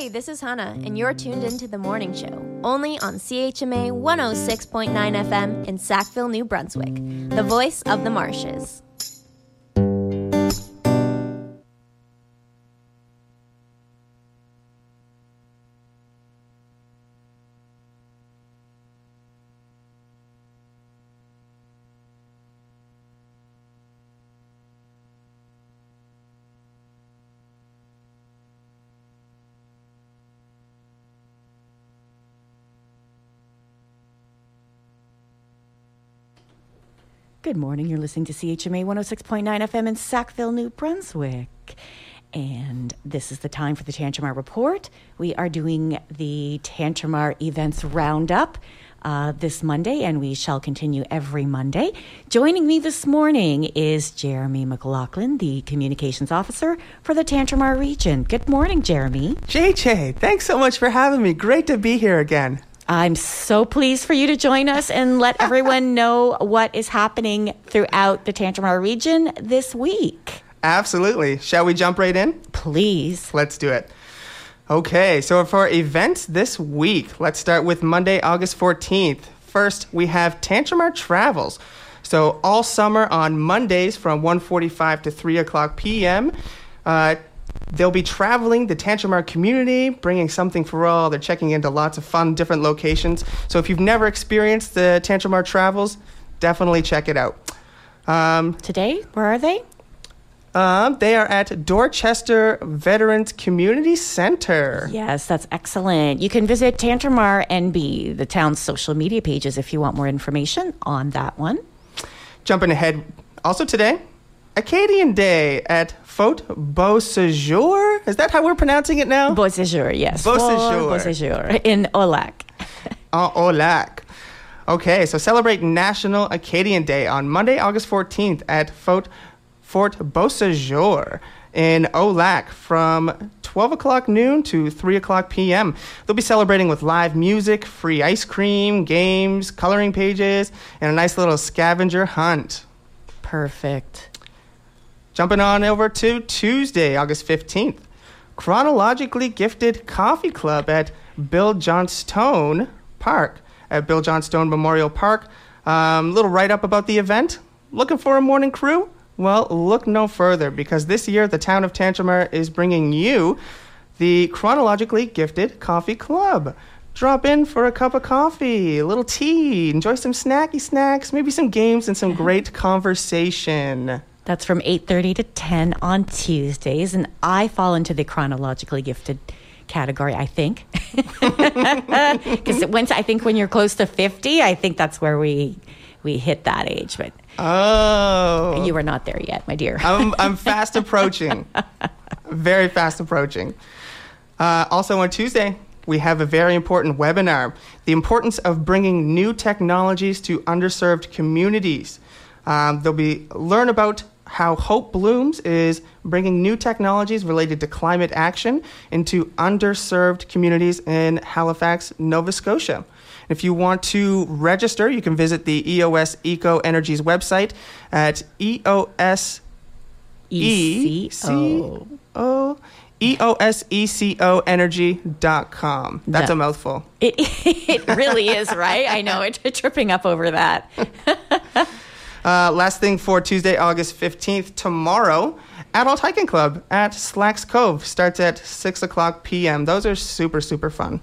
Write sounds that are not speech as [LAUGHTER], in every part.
Hey, this is Hannah, and you're tuned into the morning show, only on CHMA 106.9 FM in Sackville, New Brunswick, the voice of the marshes. Good morning. You're listening to CHMA 106.9 FM in Sackville, New Brunswick. And this is the time for the Tantramar Report. We are doing the Tantramar Events Roundup uh, this Monday, and we shall continue every Monday. Joining me this morning is Jeremy McLaughlin, the Communications Officer for the Tantramar region. Good morning, Jeremy. JJ, thanks so much for having me. Great to be here again. I'm so pleased for you to join us and let [LAUGHS] everyone know what is happening throughout the Tantramar region this week. Absolutely. Shall we jump right in? Please. Let's do it. Okay, so for events this week, let's start with Monday, August 14th. First, we have Tantramar Travels. So all summer on Mondays from 1:45 to 3 o'clock p.m. Uh, They'll be traveling the Tantramar community, bringing something for all. They're checking into lots of fun, different locations. So if you've never experienced the Tantramar travels, definitely check it out. Um, Today, where are they? Um, they are at Dorchester Veterans Community Center. Yes, that's excellent. You can visit Tantramar NB, the town's social media pages, if you want more information on that one. Jumping ahead, also today, Acadian Day at Fort Beausejour. Is that how we're pronouncing it now? Beausejour, yes. Beausejour. Beausejour in Aulac. uh, [LAUGHS] Aulac. Okay, so celebrate National Acadian Day on Monday, August 14th at Fort, Fort Beausejour in Aulac from 12 o'clock noon to 3 o'clock p.m. They'll be celebrating with live music, free ice cream, games, coloring pages, and a nice little scavenger hunt. Perfect. Jumping on over to Tuesday, August 15th. Chronologically Gifted Coffee Club at Bill Johnstone Park, at Bill Johnstone Memorial Park. Um, little write up about the event. Looking for a morning crew? Well, look no further because this year the town of Tantramar is bringing you the Chronologically Gifted Coffee Club. Drop in for a cup of coffee, a little tea, enjoy some snacky snacks, maybe some games and some great conversation. That's from 8:30 to 10 on Tuesdays and I fall into the chronologically gifted category, I think. [LAUGHS] Cuz once I think when you're close to 50, I think that's where we we hit that age, but Oh. You are not there yet, my dear. I'm [LAUGHS] I'm fast approaching. Very fast approaching. Uh, also on Tuesday, we have a very important webinar the importance of bringing new technologies to underserved communities. Um, they'll be learn about how Hope Blooms is bringing new technologies related to climate action into underserved communities in Halifax, Nova Scotia. If you want to register, you can visit the EOS Eco Energies website at EOS E-C-O. EOSECOenergy.com. That's no. a mouthful. It, [LAUGHS] it really is, right? I know. It's tripping up over that. [LAUGHS] uh, last thing for Tuesday, August 15th, tomorrow, Adult Hiking Club at Slacks Cove starts at 6 o'clock p.m. Those are super, super fun.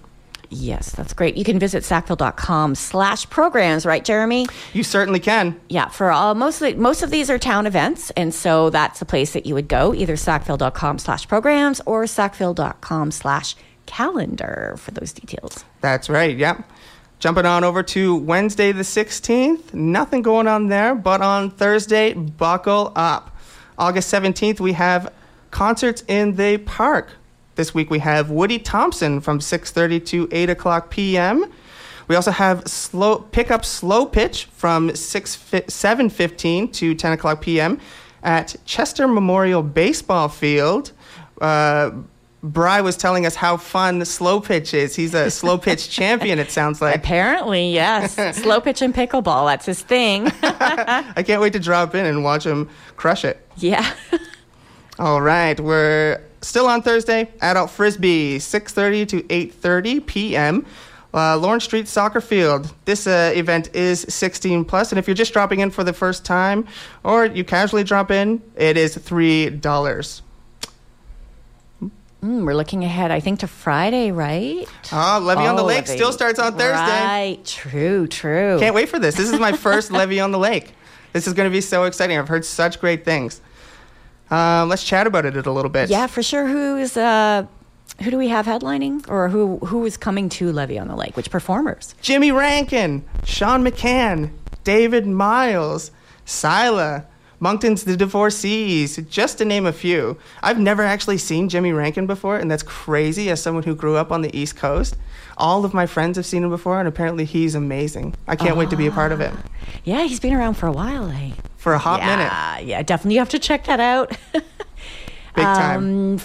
Yes, that's great. You can visit sackville.com slash programs, right, Jeremy? You certainly can. Yeah, for all most of the, most of these are town events, and so that's the place that you would go, either sackville.com slash programs or sackville.com slash calendar for those details. That's right, yeah. Jumping on over to Wednesday the 16th, nothing going on there, but on Thursday, buckle up. August 17th, we have concerts in the park. This week we have Woody Thompson from 6:30 to 8 o'clock p.m. We also have slow pick up slow pitch from 6 7:15 to 10 o'clock p.m. at Chester Memorial Baseball Field. Uh, Bry was telling us how fun the slow pitch is. He's a slow pitch [LAUGHS] champion, it sounds like. Apparently, yes. [LAUGHS] slow pitch and pickleball, that's his thing. [LAUGHS] I can't wait to drop in and watch him crush it. Yeah. All right, we're still on Thursday. Adult frisbee, 6:30 to 8:30 p.m. Uh, Lawrence Street Soccer Field. This uh, event is 16 plus, and if you're just dropping in for the first time, or you casually drop in, it is three dollars. Mm, we're looking ahead, I think, to Friday, right? Oh, Levee on the Oh, Lake Levee. still starts on Thursday. Right. True, true. Can't wait for this. This is my [LAUGHS] first Levee on the Lake. This is going to be so exciting. I've heard such great things. Um, let's chat about it a little bit. Yeah, for sure. Who is uh who do we have headlining? Or who who is coming to Levee on the Lake? Which performers? Jimmy Rankin, Sean McCann, David Myles, Sila, Moncton's The Divorcees, just to name a few. I've never actually seen Jimmy Rankin before, and that's crazy as someone who grew up on the East Coast. All of my friends have seen him before, and apparently he's amazing. I can't wait to be a part of it Yeah, he's been around for a while, eh? for a hot minute. yeah, yeah, definitely you have to check that out. [LAUGHS] Big time. Um,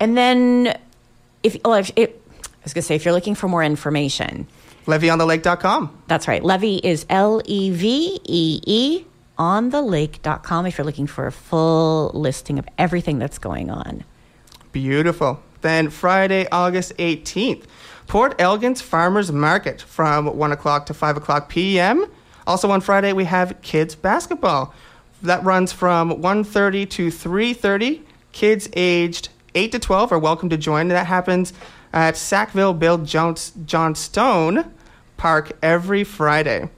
and then if, oh, if it, I was gonna say if you're looking for more information, LeveeOnTheLake.com. that's right. Levee is L E V E E on the lake.com if you're looking for a full listing of everything that's going on. Beautiful. Then Friday, August 18th, Port Elgin's Farmers Market from 1 o'clock to 5 o'clock p.m. Also on Friday, we have kids basketball. That runs from 1.30 to 3.30. Kids aged 8 to 12 are welcome to join. That happens at Sackville Bill Jones, John Stone Park every Friday.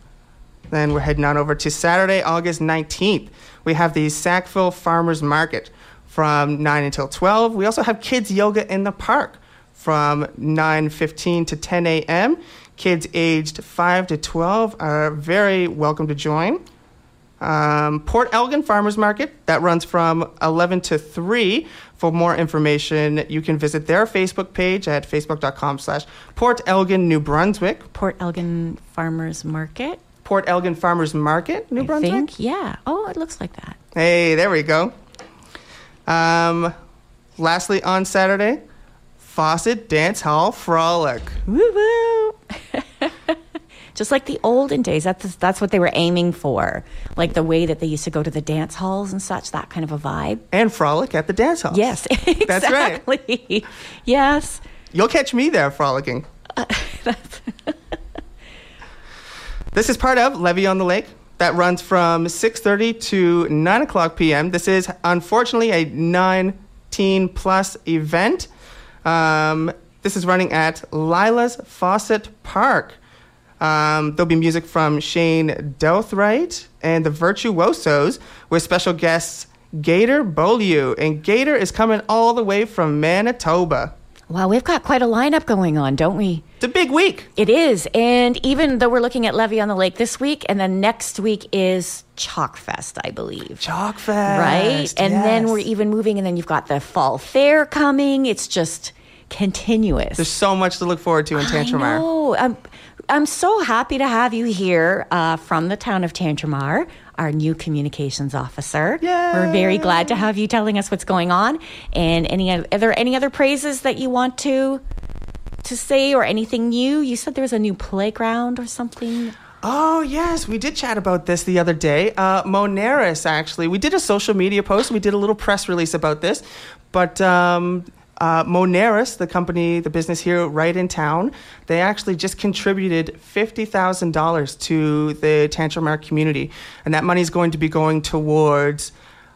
Then we're heading on over to Saturday, August 19th. We have the Sackville Farmers Market from 9 until 12. We also have kids yoga in the park from 9:15 to 10 a.m. Kids aged 5 to 12 are very welcome to join. Um, Port Elgin Farmers Market that runs from 11 to 3. For more information, you can visit their Facebook page at facebook.com slash Port Elgin, New Brunswick. Port Elgin Farmers Market. Port Elgin Farmers Market, New I Brunswick. think, yeah. Oh, it looks like that. Hey, there we go. Um, lastly, on Saturday, Fawcett Dance Hall Frolic. Woo woo. [LAUGHS] Just like the olden days, that's that's what they were aiming for. Like the way that they used to go to the dance halls and such, that kind of a vibe. And Frolic at the dance hall. Yes, exactly. [LAUGHS] That's right. yes. You'll catch me there frolicking. [LAUGHS] this is part of Levee on the Lake that runs from 6.30 to 9 o'clock p.m. This is unfortunately a 19 plus event. Um, this is running at Lillas Fawcett Park. Um, there'll be music from Shane Douthright and the Virtuosos with special guests Gator Beaulieu. And Gator is coming all the way from Manitoba. Wow, we've got quite a lineup going on, don't we? It's a big week. It is. And even though we're looking at Levee on the Lake this week, and then next week is Chalk Fest, I believe. Chalk Fest. right? And then we're even moving, and then you've got the fall fair coming. It's just continuous. There's so much to look forward to in Tantramar. know. I'm, I'm so happy to have you here uh, from the town of Tantramar, our new communications officer. We're very glad to have you telling us what's going on. And any are there any other praises that you want to to say or anything new? You said there was a new playground or something. Oh, yes. We did chat about this the other day. Uh, Moneris, actually. We did a social media post. We did a little press release about this. But um, uh, Moneris, the company, the business here right in town, they actually just contributed $50,000 to the Tantramar community. And that money is going to be going towards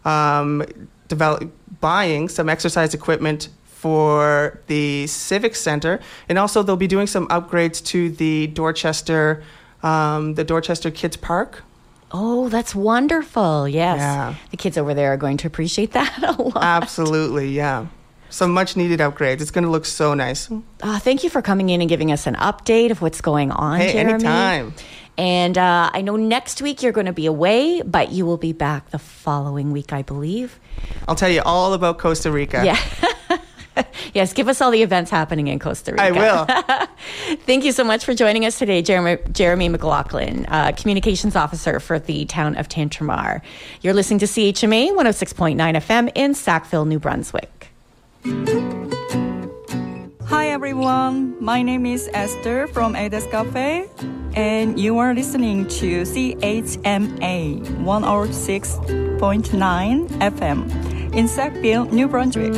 um, develop, buying some exercise equipment for the Civic Center, and also they'll be doing some upgrades to the Dorchester, um, the Dorchester Kids Park. Oh, that's wonderful. Yes. Yeah. The kids over there are going to appreciate [LAUGHS] that a lot. Absolutely, yeah. Some much needed upgrades. It's going to look so nice. Uh, thank you for coming in and giving us an update of what's going on, Hey, Jeremy. anytime. And uh, I know next week you're going to be away, but you will be back the following week, I believe. I'll tell you all about Costa Rica. Yeah. [LAUGHS] yes, give us all the events happening in Costa Rica. I will. [LAUGHS] Thank you so much for joining us today, Jeremy, Jeremy McLaughlin, uh, Communications Officer for the town of Tantramar. You're listening to CHMA 106.9 FM in Sackville, New Brunswick. Hi everyone, my name is Esther from Ada's Cafe, and you are listening to CHMA 106.9 FM in Sackville, New Brunswick.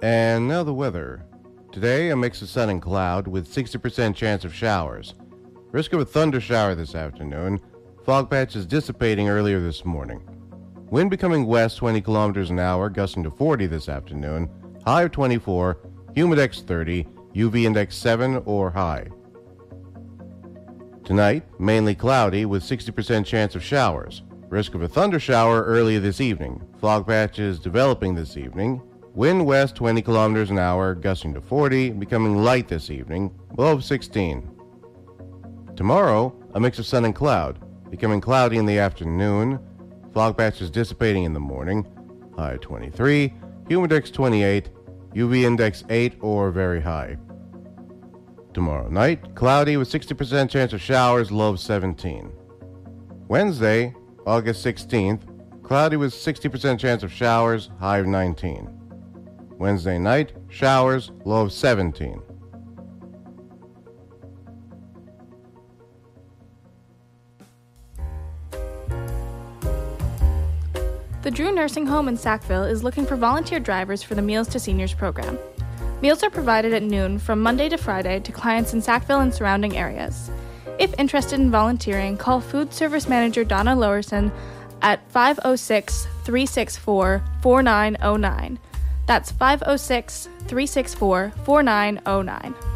And now the weather. Today, a mix of sun and cloud with 60% chance of showers. Risk of a thunder shower this afternoon. Fog patches dissipating earlier this morning. Wind becoming west 20 kilometers an hour, gusting to 40 this afternoon. High of 24, humidex 30, UV index 7 or high. Tonight, mainly cloudy with 60% chance of showers. Risk of a thunder shower early this evening. Fog patches developing this evening. Wind west 20 kilometers an hour, gusting to 40, becoming light this evening, low of 16. Tomorrow, a mix of sun and cloud, becoming cloudy in the afternoon, fog patches dissipating in the morning, high 23, humidex 28, UV index 8 or very high. Tomorrow night, cloudy with 60% chance of showers, low of 17. Wednesday, August 16th, cloudy with 60% chance of showers, high of 19. Wednesday night, showers, low of 17. The Drew Nursing Home in Sackville is looking for volunteer drivers for the Meals to Seniors program. Meals are provided at noon from Monday to Friday to clients in Sackville and surrounding areas. If interested in volunteering, call Food Service Manager Donna Lowerson at 506 364 4909. That's 506 364 4909.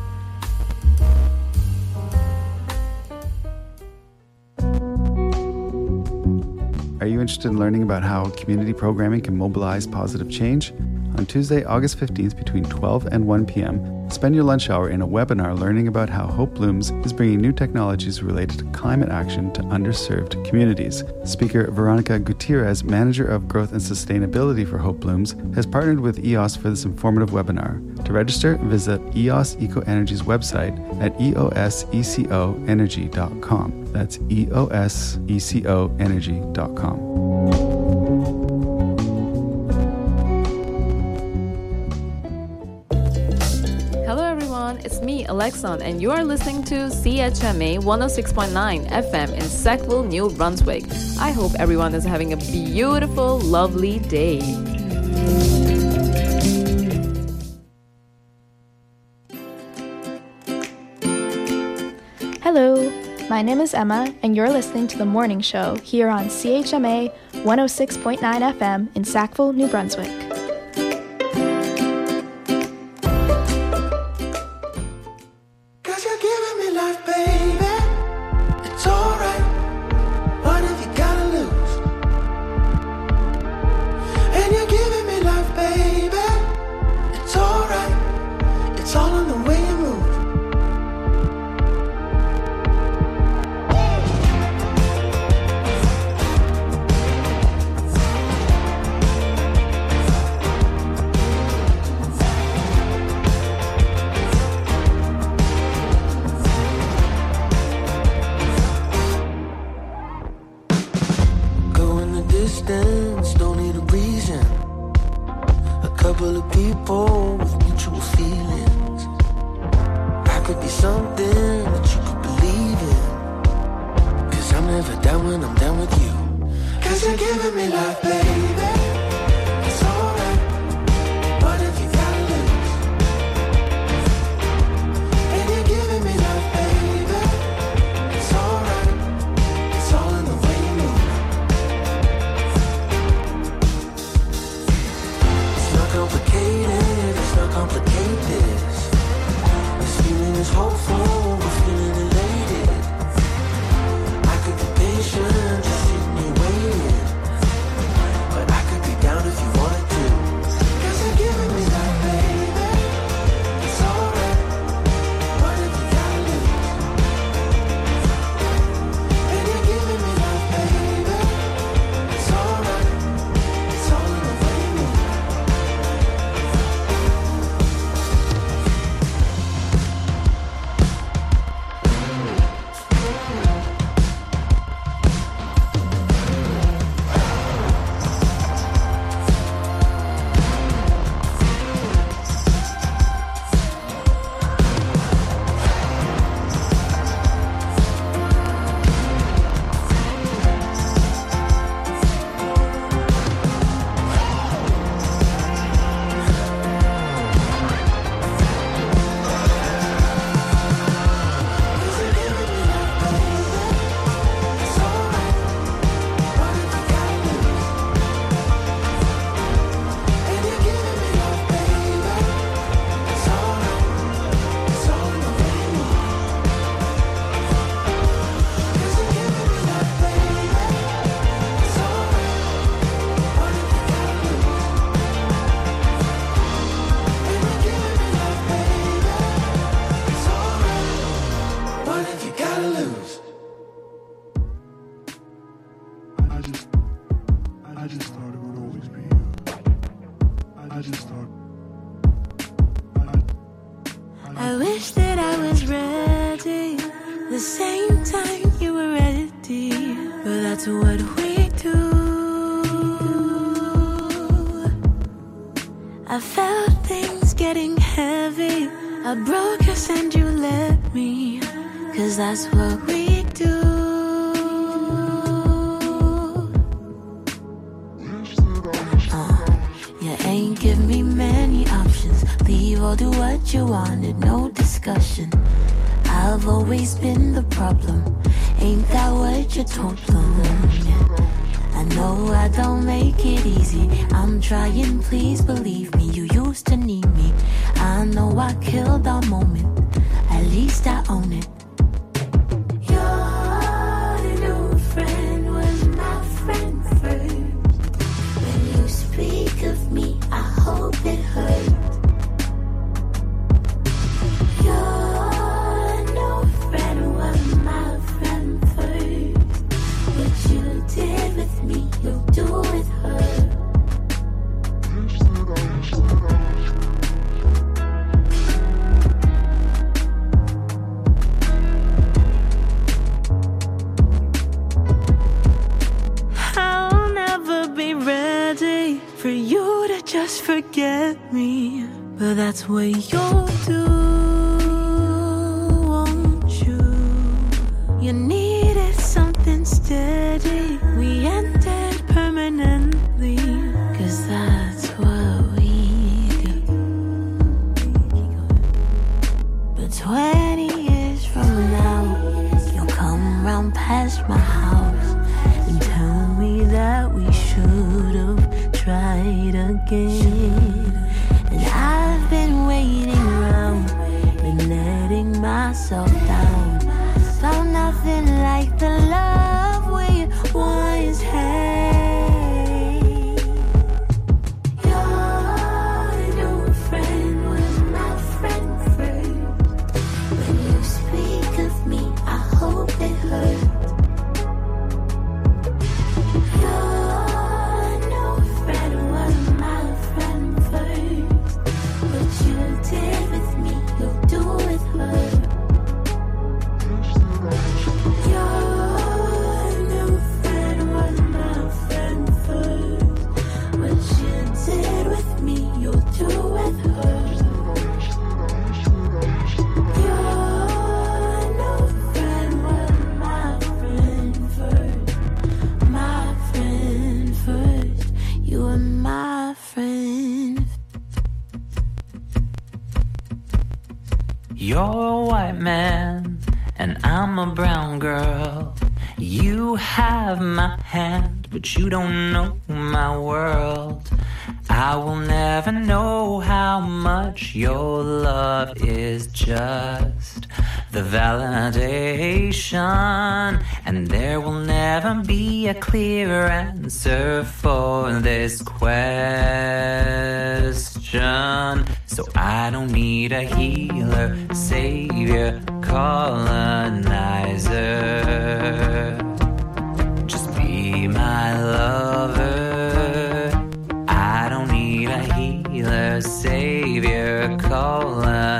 You interested in learning about how community programming can mobilize positive change? On Tuesday, August 15th, between 12 and 1 p.m., spend your lunch hour in a webinar learning about how Hope Blooms is bringing new technologies related to climate action to underserved communities. Speaker Veronica Gutierrez, Manager of Growth and Sustainability for Hope Blooms, has partnered with EOS for this informative webinar. To register, visit EOS Eco Energy's website at eosecoenergy.com. That's eosecoenergy.com. Alexon, and you are listening to CHMA 106.9 FM in Sackville, New Brunswick. I hope everyone is having a beautiful, lovely day. Hello, my name is Emma, and you're listening to the morning show here on CHMA 106.9 FM in Sackville, New Brunswick. I wish that I was ready the same time you were ready. But that's what we do. I felt things getting heavy. I broke us and you left me. Cause that's what we do. Or do what you wanted, no discussion. I've always been the problem. Ain't that what you told them? I know I don't make it easy. I'm trying, please believe me. You used to need me. I know I killed our moment. At least I own it. Your new friend was my friend first. When you speak of me, I that we should have tried again. And I've been waiting around, been letting myself down. Found nothing like I'm a brown girl. You have my hand, but you don't know my world. I will never know how much your love is just the validation, and there will never be a clear answer for this question. So I don't need a healer, savior, colonizer. Just be my lover. I don't need a healer, savior, colonizer.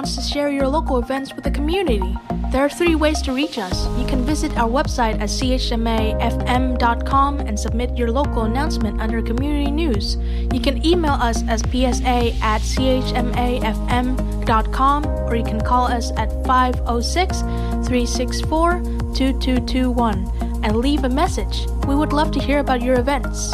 Wants to share your local events with the community. There are three ways to reach us. You can visit our website at chmafm.com and submit your local announcement under community news. You can email us as psa at chmafm.com or you can call us at 506 364 2221 and leave a message. We would love to hear about your events.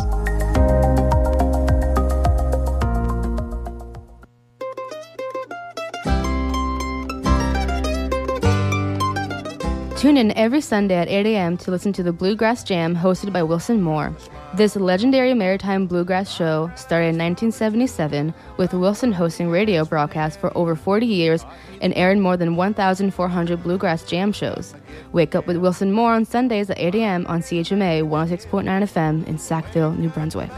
Tune in every Sunday at 8 a.m. to listen to the Bluegrass Jam hosted by Wilson Moore. This legendary maritime bluegrass show started in 1977 with Wilson hosting radio broadcasts for over 40 years and aired more than 1,400 bluegrass jam shows. Wake up with Wilson Moore on Sundays at 8 a.m. on CHMA 106.9 FM in Sackville, New Brunswick.